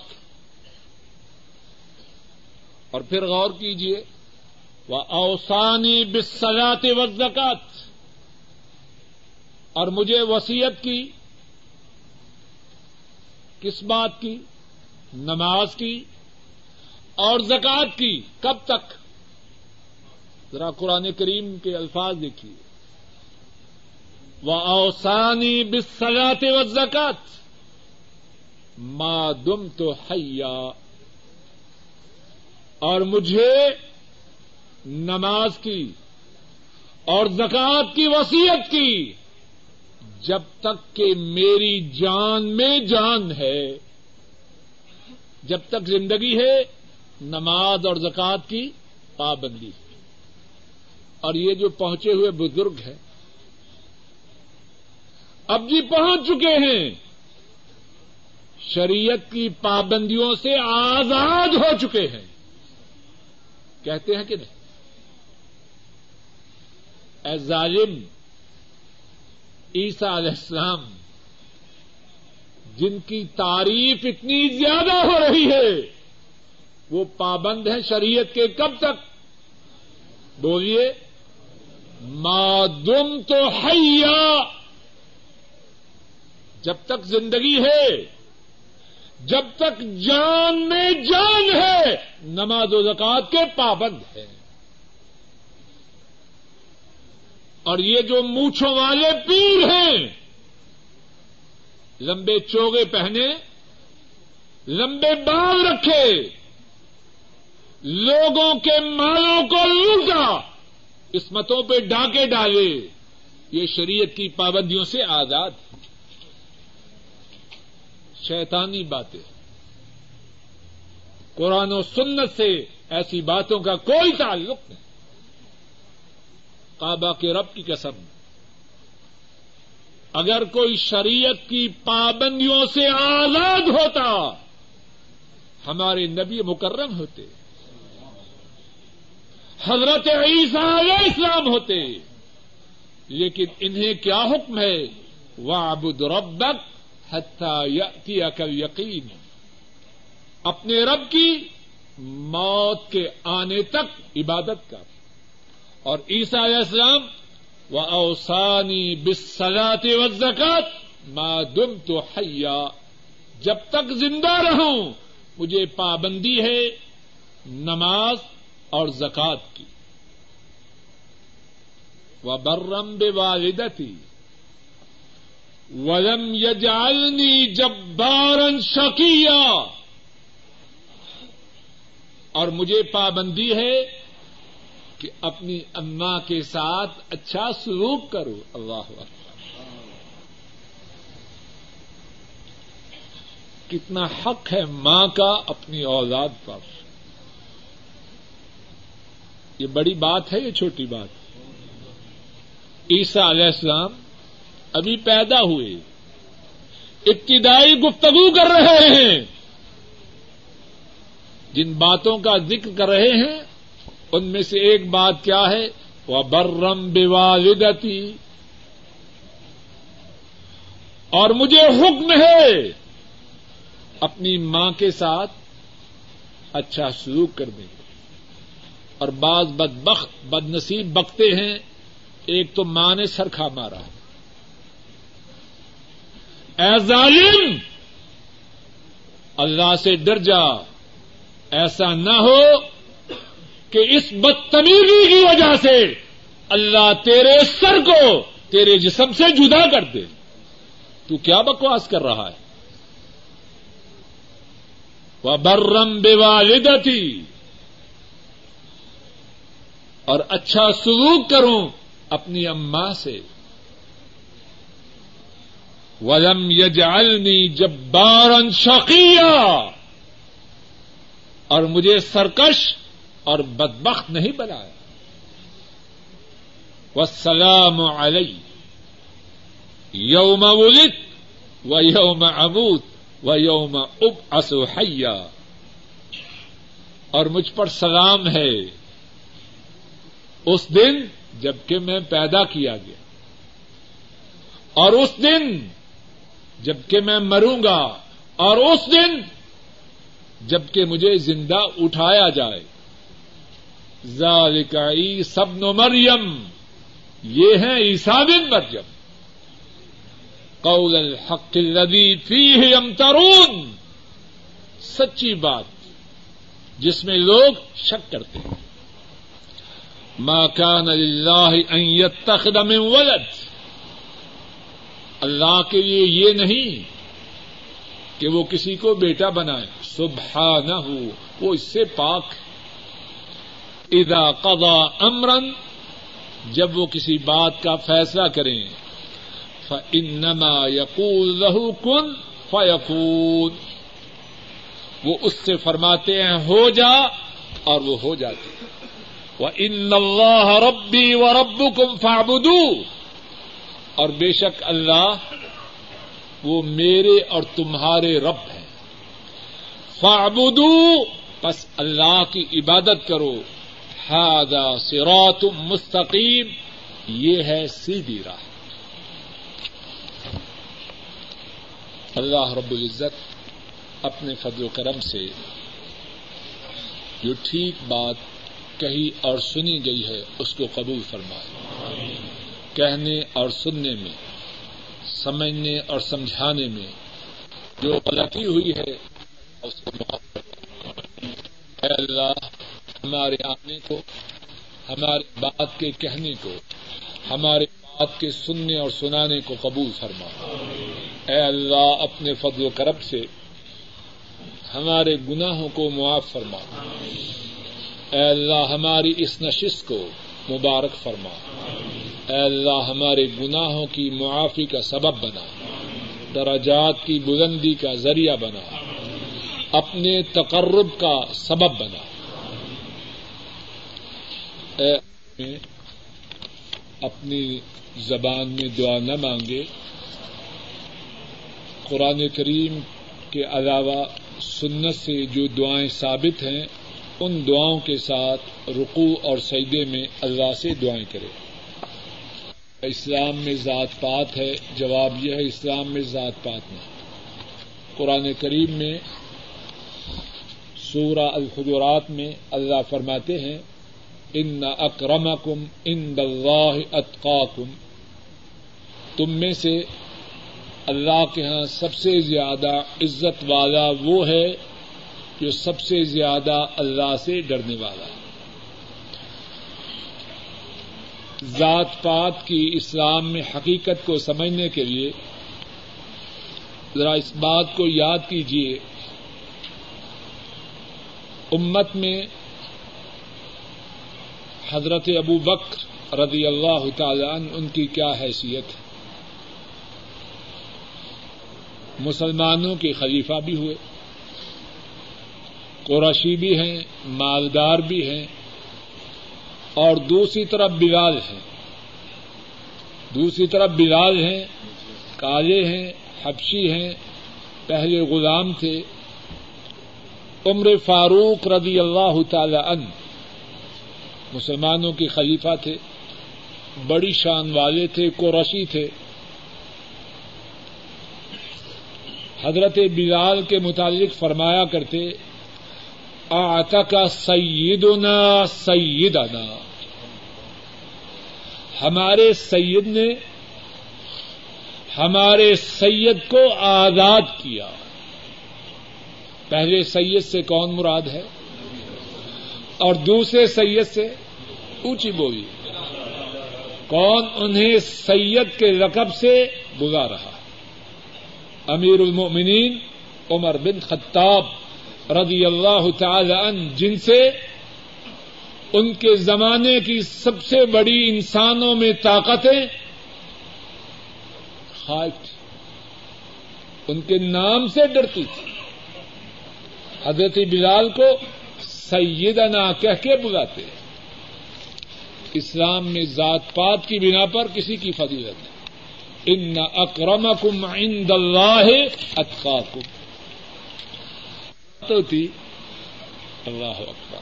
اور پھر غور کیجیے وہ اوسانی بسلاط وزکات اور مجھے وسیعت کی، کس بات کی؟ نماز کی اور زکات کی. کب تک؟ ذرا قرآن کریم کے الفاظ دیکھیے۔ وہ اوسانی بسلاط و زکات دم تو حیا اور مجھے نماز کی اور زکات کی وسیعت کی جب تک کہ میری جان میں جان ہے، جب تک زندگی ہے، نماز اور زکات کی پابندی اور یہ جو پہنچے ہوئے بزرگ ہیں اب جی پہنچ چکے ہیں۔ شریعت کی پابندیوں سے آزاد ہو چکے ہیں۔ کہتے ہیں کہ نہیں؟ اے ظالم، عیسیٰ علیہ السلام، جن کی تعریف اتنی زیادہ ہو رہی ہے، وہ پابند ہیں شریعت کے کب تک؟ بولیے مادم تو حیا۔ جب تک زندگی ہے، جب تک جان میں جان ہے، نماز و زکات کے پابند ہے۔ اور یہ جو مونچھوں والے پیر ہیں، لمبے چوگے پہنے، لمبے بال رکھے، لوگوں کے مالوں کو لوٹا قسمتوں پہ ڈاکے ڈالے، یہ شریعت کی پابندیوں سے آزاد ہے۔ شیطانی باتیں۔ قرآن و سنت سے ایسی باتوں کا کوئی تعلق نہیں۔ کعبہ کے رب کی قسم۔ اگر کوئی شریعت کی پابندیوں سے آزاد ہوتا، ہمارے نبی مکرم ہوتے، حضرت عیسیٰ علیہ السلام ہوتے، لیکن انہیں کیا حکم ہے؟ وہ ابود ربک حتی کل یقین اپنے رب کی موت کے آنے تک عبادت کر. اور عیسیٰ علیہ السلام و اوسانی بسلاط و زکات دم تو حیا جب تک زندہ رہوں، مجھے پابندی ہے نماز اور زکات کی. و برم بے والدتی ولم یجالنی جبارن شکیا اور مجھے پابندی ہے کہ اپنی اما کے ساتھ اچھا سلوک کرو۔ اللہ کتنا حق ہے ماں کا اپنی اولاد پر۔ یہ بڑی بات ہے، یہ چھوٹی بات۔ عیسیٰ علیہ السلام ابھی پیدا ہوئے۔ ابتدائی گفتگو کر رہے ہیں۔ جن باتوں کا ذکر کر رہے ہیں، ان میں سے ایک بات کیا ہے؟ وہ برم بوالدتی اور مجھے حکم ہے اپنی ماں کے ساتھ اچھا سلوک کر دیں اور بعض بد بخت بد نصیب بکتے ہیں، ایک تو ماں نے سر کھا مارا۔ اے ظالم! اللہ سے ڈر جا۔ ایسا نہ ہو کہ اس بدتمیزی کی وجہ سے اللہ تیرے سر کو تیرے جسم سے جدا کر دے۔ تو کیا بکواس کر رہا ہے؟ وہ برم بے والدتی اور اچھا سلوک کروں اپنی اما سے۔ ولم یجعلنی جبارا شقیا اور مجھے سرکش اور بدبخت نہیں بنایا۔ والسلام علی۔ یوم ولد و یوم ابوت و یوم اب اسوحیا اور مجھ پر سلام ہے۔ اس دن جبکہ میں پیدا کیا گیا۔ اور اس دن جبکہ میں مروں گا اور اس دن جبکہ مجھے زندہ اٹھایا جائے۔ ذالک سبن مریم، یہ ہے عیسا بن مریم۔ قول الحق الذي فيه يمترون سچی بات جس میں لوگ شک کرتے ہیں۔ ما كان لله ان يتخذ من ولد۔ اللہ کے لیے یہ نہیں کہ وہ کسی کو بیٹا بنائے۔ سبحانہ نہ ہو وہ اس سے پاک اذا قضا امرن، جب وہ کسی بات کا فیصلہ کریں فانما يقول له كن فيكون۔ وہ اس سے فرماتے ہیں، ہو جا، اور وہ ہو جاتے ان اللہ ربی و رب کم اور بے شک اللہ وہ میرے اور تمہارے رب ہیں۔ فابدو بس اللہ کی عبادت کرو۔ ہادا سرات مستقیم، یہ ہے سیدھی راہ۔ اللہ رب العزت اپنے فضل و کرم سے جو ٹھیک بات کہی اور سنی گئی ہے، اس کو قبول فرمائے۔ کہنے اور سننے میں، سمجھنے اور سمجھانے میں جو غلطی ہوئی ہے، اس کو اے اللہ، ہمارے آنے کو، ہمارے بات کے کہنے کو، ہمارے بات کے سننے اور سنانے کو قبول فرما۔ اے اللہ، اپنے فضل و کرب سے ہمارے گناہوں کو معاف فرما۔ اے اللہ، ہماری اس نشست کو مبارک فرما۔ اے اللہ ہمارے گناہوں کی معافی کا سبب بنا دراجات کی بلندی کا ذریعہ بنا، اپنے تقرب کا سبب بنا۔ اے اپنی زبان میں دعا نہ مانگے۔ قرآن کریم کے علاوہ سنت سے جو دعائیں ثابت ہیں، ان دعاؤں کے ساتھ رقو اور سجدے میں اللہ سے دعائیں کرے۔ اسلام میں ذات پات ہے، جواب یہ ہے اسلام میں ذات پات نہیں۔ قرآن کریم میں، سورہ الخجرات میں اللہ فرماتے ہیں، ان اکرم کم ان دلہ اطقا کم تم میں سے اللہ کے ہاں سب سے زیادہ عزت والا وہ ہے جو سب سے زیادہ اللہ سے ڈرنے والا ہے۔ ذات پات کی اسلام میں حقیقت کو سمجھنے کے لیے ذرا اس بات کو یاد کیجیے امت میں حضرت ابو بکر رضی اللہ تعالی عنہ، ان کی کیا حیثیت ہے؟ مسلمانوں کے خلیفہ بھی ہوئے قرشی بھی ہیں، مالدار بھی ہیں اور دوسری طرف بلال ہیں۔ دوسری طرف بلال ہیں، کالے ہیں، حبشی ہیں، پہلے غلام تھے۔ عمر فاروق رضی اللہ تعالی ان مسلمانوں کے خلیفہ تھے، بڑی شان والے تھے قرشی تھے۔ حضرت بلال کے متعلق فرمایا کرتے کا سیدنا سیدنا۔ ہمارے سید نے ہمارے سید کو آزاد کیا۔ پہلے سید سے کون مراد ہے؟ اور دوسرے سید سے اونچی بولی۔ کون انہیں سید کے رقب سے بلا رہا امیر المؤمنین عمر بن خطاب۔ رضی اللہ تعالی عنہ، جن سے ان کے زمانے کی سب سے بڑی انسانوں میں طاقتیں خائف ان کے نام سے ڈرتی تھی۔ حضرت بلال کو سیدنا کہہ کے بلاتے اسلام میں ذات پات کی بنا پر کسی کی فضیلت ہے ان اکرمکم عند اللہ اتقاکم۔ تو تھی۔ اللہ اکبر۔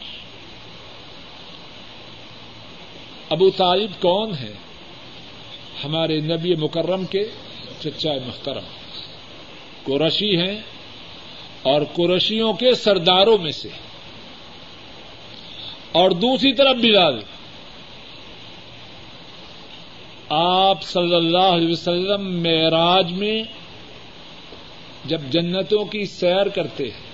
ابو طالب کون ہے ہمارے نبی مکرم کے چچا محترم۔ قرشی ہیں اور قرشیوں کے سرداروں میں سے۔ اور دوسری طرف بلال۔ آپ صلی اللہ علیہ وسلم معراج میں جب جنتوں کی سیر کرتے ہیں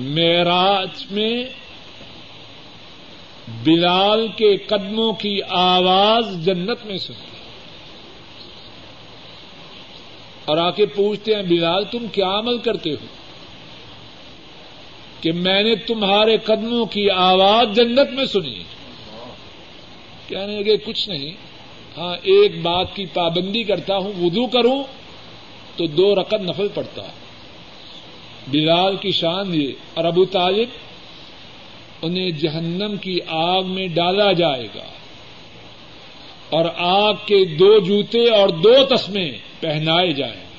معراج میں بلال کے قدموں کی آواز جنت میں سنتے اور آ کے پوچھتے ہیں، بلال، تم کیا عمل کرتے ہو؟ کہ میں نے تمہارے قدموں کی آواز جنت میں سنی۔ کہنے لگے، کچھ نہیں۔ ہاں ایک بات کی پابندی کرتا ہوں، وضو کروں تو دو رقم نفل پڑتا۔ ہے بلال کی شان یہ، اور ابو طالب انہیں جہنم کی آگ میں ڈالا جائے گا۔ اور آگ کے دو جوتے اور دو تسمے پہنائے جائیں۔ گے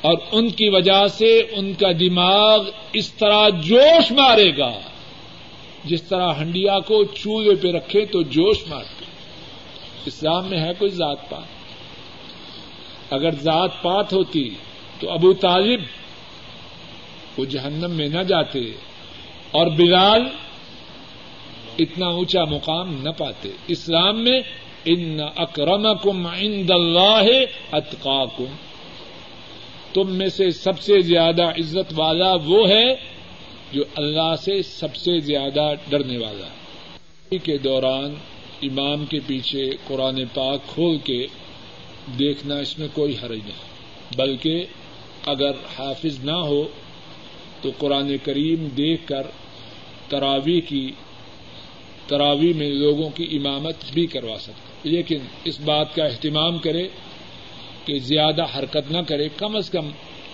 اور ان کی وجہ سے ان کا دماغ اس طرح جوش مارے گا۔ جس طرح ہنڈیا کو چولہے پہ رکھے تو جوش مارتے۔ اسلام میں ہے کوئی ذات پات اگر ذات پات ہوتی تو ابو طالب وہ جہنم میں نہ جاتے اور بلال اتنا اونچا مقام نہ پاتے۔ اسلام میں ان اکرم کم عند اللہ اتقاکم۔ تم میں سے سب سے زیادہ عزت والا وہ ہے جو اللہ سے سب سے زیادہ ڈرنے والا۔ کے دوران امام کے پیچھے قرآن پاک کھول کے دیکھنا اس میں کوئی حرج نہیں، بلکہ اگر حافظ نہ ہو تو قرآن کریم دیکھ کر تراوی کی، تراوی میں لوگوں کی امامت بھی کروا سکتا لیکن اس بات کا اہتمام کرے کہ زیادہ حرکت نہ کرے، کم از کم،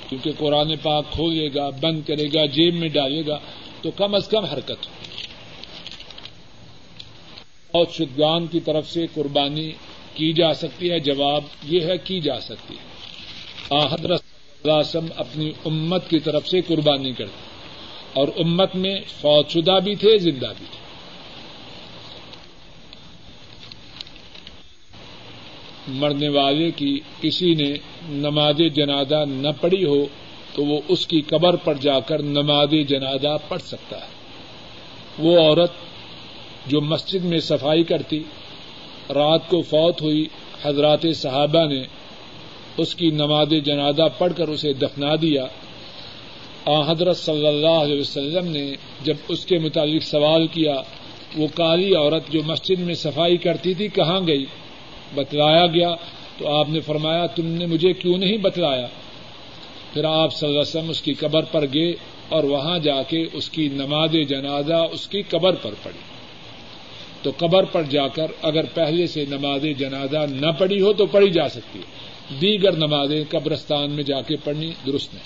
کیونکہ قرآن پاک کھولے گا، بند کرے گا، جیب میں ڈالے گا، تو کم از کم حرکت۔ ہو اور شدگان کی طرف سے قربانی کی جا سکتی ہے، جواب یہ ہے، کی جا سکتی ہے۔ حضرت وسلم اپنی امت کی طرف سے قربانی کرتے اور امت میں فوج شدہ بھی تھے، زندہ بھی تھے۔ مرنے والے کی کسی نے نماز جنازہ نہ پڑھی ہو تو وہ اس کی قبر پر جا کر نماز جنازہ پڑھ سکتا ہے۔ وہ عورت جو مسجد میں صفائی کرتی، رات کو فوت ہوئی حضرات صحابہ نے اس کی نماز جنازہ پڑھ کر اسے دفنا دیا۔ آ، حضرت صلی اللہ علیہ وسلم نے جب اس کے متعلق سوال کیا، وہ کالی عورت جو مسجد میں صفائی کرتی تھی کہاں گئی؟ بتلایا گیا۔ تو آپ نے فرمایا، تم نے مجھے کیوں نہیں بتلایا؟ پھر آپ صلی اللہ علیہ وسلم اس کی قبر پر گئے اور وہاں جا کے اس کی نماز جنازہ اس کی قبر پر پڑی تو قبر پر جا کر اگر پہلے سے نماز جنازہ نہ پڑی ہو تو پڑھی جا سکتی۔ ہے دیگر نمازیں قبرستان میں جا کے پڑھنی درست نہیں۔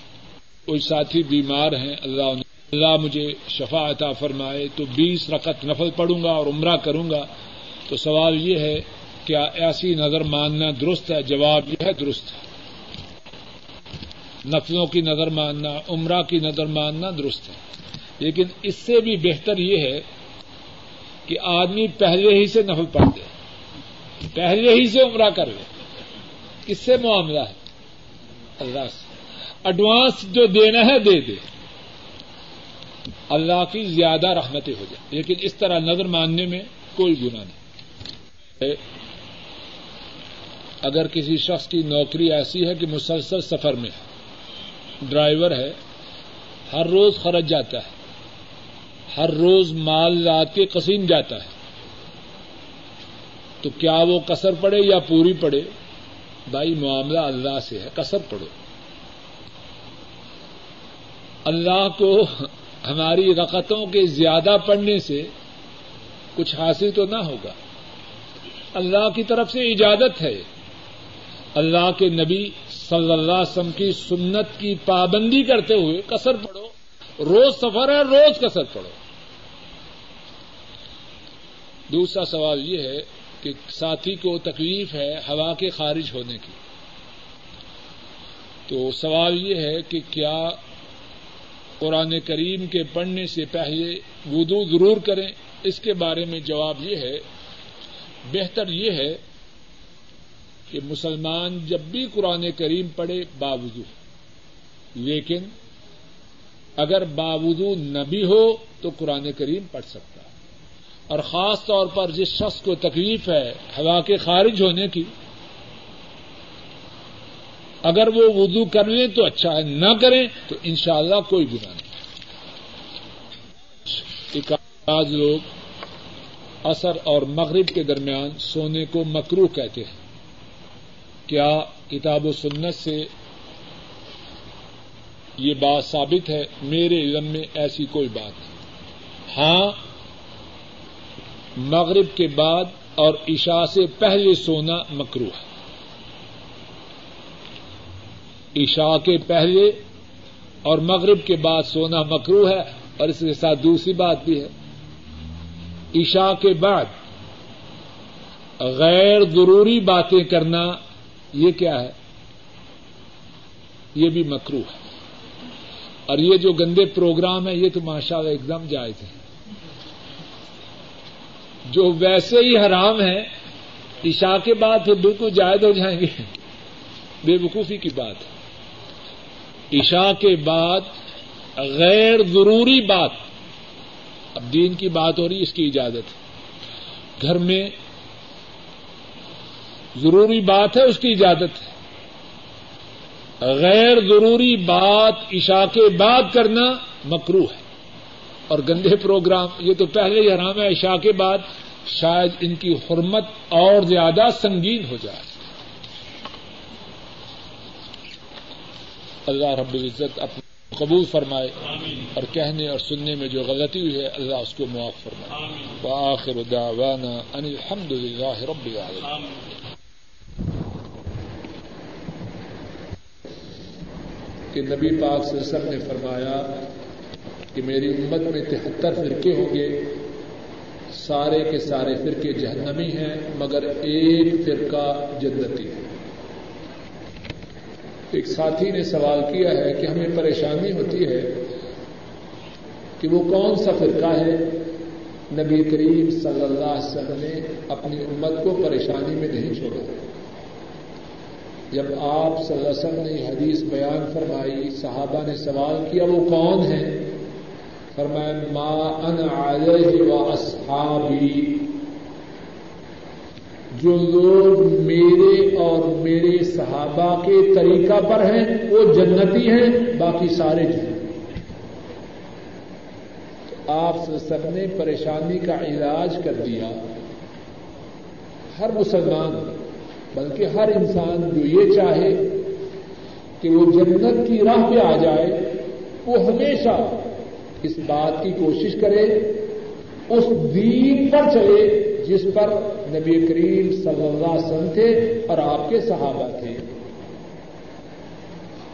کوئی ساتھی بیمار ہیں، اللہ اللہ مجھے شفا عطا فرمائے تو بیس رقط نفل پڑوں گا اور عمرہ کروں گا۔ تو سوال یہ ہے، کیا ایسی نظر ماننا درست ہے؟ جواب یہ ہے، درست ہے۔ نفلوں کی نظر ماننا، عمرہ کی نظر ماننا درست ہے۔ لیکن اس سے بھی بہتر یہ ہے کہ آدمی پہلے ہی سے نفل پڑھ دے پہلے ہی سے عمرہ کر لے۔ کس سے معاملہ ہے؟ اللہ سے۔ ایڈوانس جو دینا ہے دے دے۔ اللہ کی زیادہ رحمتیں ہو جائیں۔ لیکن اس طرح نظر ماننے میں کوئی گنا نہیں۔ اگر کسی شخص کی نوکری ایسی ہے کہ مسلسل سفر میں ہے، ڈرائیور ہے، ہر روز خرچ جاتا ہے، ہر روز مال لا کے قسیم جاتا ہے، تو کیا وہ کسر پڑے یا پوری پڑے؟ بھائی معاملہ اللہ سے ہے کسر پڑو اللہ کو ہماری رقطوں کے زیادہ پڑنے سے کچھ حاصل تو نہ ہوگا۔ اللہ کی طرف سے اجازت ہے۔ اللہ کے نبی صلی اللہ علیہ وسلم کی سنت کی پابندی کرتے ہوئے کثر پڑھو۔ روز سفر ہے، روز کثر پڑھو۔ دوسرا سوال یہ ہے کہ ساتھی کو تکلیف ہے ہوا کے خارج ہونے کی۔ تو سوال یہ ہے کہ کیا قرآن کریم کے پڑھنے سے پہلے وضو ضرور کریں؟ اس کے بارے میں جواب یہ ہے، بہتر یہ ہے کہ مسلمان جب بھی قرآن کریم پڑھے باوضو۔ لیکن اگر باوضو نہ بھی ہو تو قرآن کریم پڑھ سکتا۔ اور خاص طور پر جس شخص کو تکلیف ہے، ہوا کے خارج ہونے کی۔ اگر وہ وضو کر لیں تو اچھا ہے، نہ کریں تو انشاءاللہ کوئی گناہ نہیں۔ آج لوگ اثر اور مغرب کے درمیان سونے کو مکرو کہتے ہیں۔ کیا کتاب و سنت سے یہ بات ثابت ہے؟ میرے علم میں ایسی کوئی بات نہیں۔ ہاں مغرب کے بعد اور عشاء سے پہلے سونا مکرو ہے۔ عشاء کے پہلے اور مغرب کے بعد سونا مکرو ہے اور اس کے ساتھ دوسری بات بھی ہے۔ عشاء کے بعد غیر ضروری باتیں کرنا یہ کیا ہے؟ یہ بھی مکرو ہے۔ اور یہ جو گندے پروگرام ہے یہ تو ماشاء اللہ ایک دم جائز ہے جو ویسے ہی حرام ہے عشاء کے بعد پھر بالکل جائز ہو جائیں گے۔ بے وقوفی کی بات۔ ہے عشاء کے بعد غیر ضروری بات۔ اب دین کی بات ہو رہی اس کی اجازت۔ ہے گھر میں ضروری بات ہے، اس کی اجازت۔ ہے غیر ضروری بات عشاء کے بعد کرنا مکرو ہے۔ اور گندے پروگرام یہ تو پہلے ہی حرام ہے عشاء کے بعد شاید ان کی حرمت اور زیادہ سنگین ہو جائے۔ اللہ رب العزت اپنے قبول فرمائے اور کہنے اور سننے میں جو غلطی ہوئی ہے اللہ اس کو معاف فرمائے۔ وآخر دعوانا ان الحمد للہ رب العالمين کہ نبی پاک سے سب نے فرمایا کہ میری امت میں تہتر فرقے ہوں گے۔ سارے کے سارے فرقے جہنمی ہیں، مگر ایک فرقہ جنتی ہے۔ ایک ساتھی نے سوال کیا ہے کہ ہمیں پریشانی ہوتی ہے کہ وہ کون سا فرقہ ہے؟ نبی کریم صلی اللہ علیہ وسلم نے اپنی امت کو پریشانی میں نہیں چھوڑا۔ جب آپ صلی اللہ علیہ وسلم نے حدیث بیان فرمائی، صحابہ نے سوال کیا، وہ کون ہے فرمایا ما ان علیہ و اصحابی. جو لوگ میرے اور میرے صحابہ کے طریقہ پر ہیں، وہ جنتی ہیں، باقی سارے جن تو آپ سب نے پریشانی کا علاج کر دیا۔ ہر مسلمان، بلکہ ہر انسان جو یہ چاہے کہ وہ جنت کی راہ پہ آ جائے، وہ ہمیشہ اس بات کی کوشش کرے، اس دین پر چلے جس پر نبی کریم صلی اللہ علیہ وسلم تھے اور آپ کے صحابہ تھے۔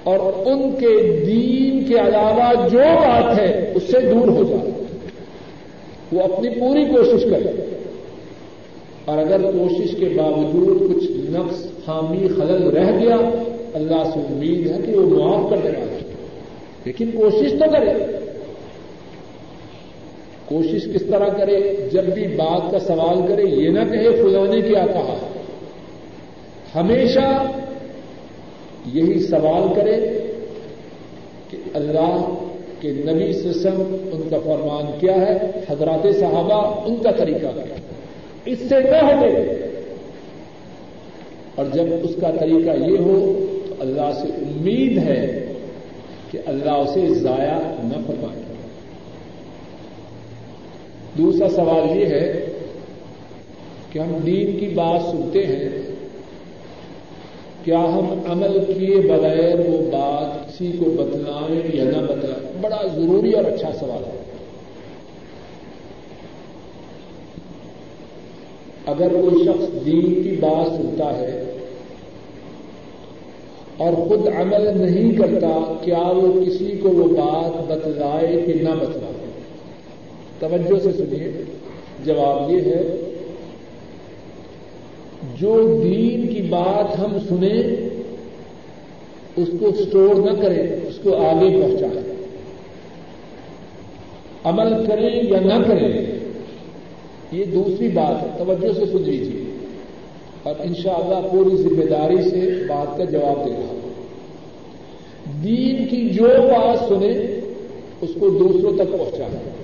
اور ان کے دین کے علاوہ جو بات ہے، اس سے دور ہو جائے۔ وہ اپنی پوری کوشش کرے۔ اور اگر کوشش کے باوجود کچھ نفس خامی، خلل رہ گیا، اللہ سے امید ہے کہ وہ معاف کر دے گا۔ لیکن کوشش تو کرے۔ کوشش کس طرح کرے، جب بھی بات کا سوال کرے، یہ نہ کہے فلانے کیا کہا۔ ہمیشہ یہی سوال کرے کہ اللہ کے نبی سسم ان کا فرمان کیا ہے، حضرات صحابہ ان کا طریقہ کیا۔ ہے اس سے نہ ہٹے۔ اور جب اس کا طریقہ یہ ہو، تو اللہ سے امید ہے کہ اللہ اسے ضائع نہ فرمائے۔ دوسرا سوال یہ ہے کہ ہم دین کی بات سنتے ہیں، کیا ہم عمل کیے بغیر وہ بات کسی کو بتلائیں یا نہ بتلائیں؟ بڑا ضروری اور اچھا سوال ہے۔ اگر کوئی شخص دین کی بات سنتا ہے اور خود عمل نہیں کرتا، کیا وہ کسی کو وہ بات بتلائے کہ نہ بتلائے؟ توجہ سے سنیے۔ جواب یہ ہے، جو دین کی بات ہم سنیں، اس کو اسٹور نہ کریں، اس کو آگے پہنچائیں۔ عمل کریں یا نہ کریں، یہ دوسری بات ہے۔ توجہ سے سن لیجیے اور انشاءاللہ پوری ذمہ داری سے بات کا جواب دے رہا ہوں۔ دین کی جو بات سنے اس کو دوسروں تک پہنچائیں۔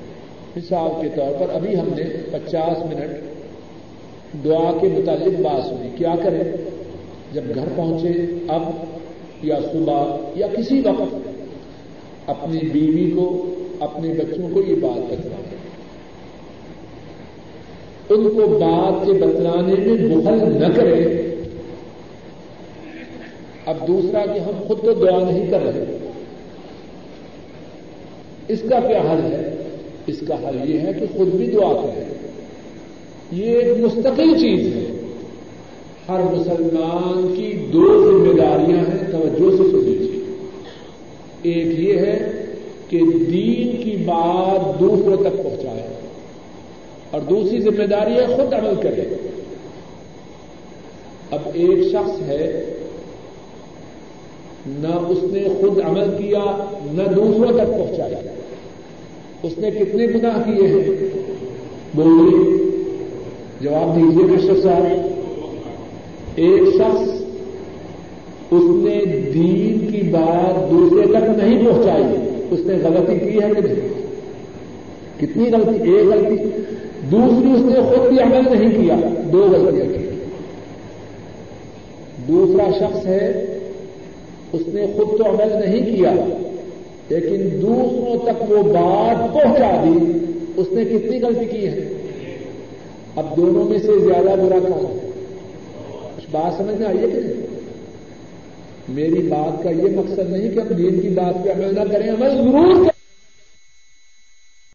مثال کے طور پر ابھی ہم نے پچاس منٹ دعا کے متعلق بات سنی۔ کیا کریں؟ جب گھر پہنچے، اب یا صبح یا کسی وقت اپنی بیوی کو، اپنے بچوں کو یہ بات بتلائیں۔ ان کو بات کے بتلانے میں بخل نہ کرے اب دوسرا کہ ہم خود تو دعا نہیں کر رہے۔ اس کا کیا حل ہے؟ اس کا حل یہ ہے کہ خود بھی دعا کرے یہ ایک مستقل چیز ہے۔ ہر مسلمان کی دو ذمہ داریاں ہیں، توجہ سے سن لیجیے ایک یہ ہے کہ دین کی بات دوسروں تک پہنچائے۔ اور دوسری ذمہ داری ہے خود عمل کرے۔ اب ایک شخص ہے، نہ اس نے خود عمل کیا، نہ دوسروں تک پہنچایا۔ اس نے کتنے گناہ کیے ہیں؟ بولیے جواب دیجیے کشف صاحب۔ ایک شخص اس نے دین کی بات دوسرے تک نہیں پہنچائی۔ اس نے غلطی کی ہے کہ نہیں؟ کتنی غلطی؟ ایک غلطی۔ دوسری اس نے خود بھی عمل نہیں کیا۔ دو غلطیاں کی۔ دوسرا شخص ہے، اس نے خود تو عمل نہیں کیا۔ لیکن دوسروں تک وہ بات پہنچا دی، اس نے کتنی غلطی کی ہے؟ اب دونوں میں سے زیادہ برا کون ہے؟ کچھ بات سمجھ میں آئیے کہ نہیں؟ میری بات کا یہ مقصد نہیں کہ ہم دین کی بات پہ عمل نہ کریں، عمل ضرور کریں۔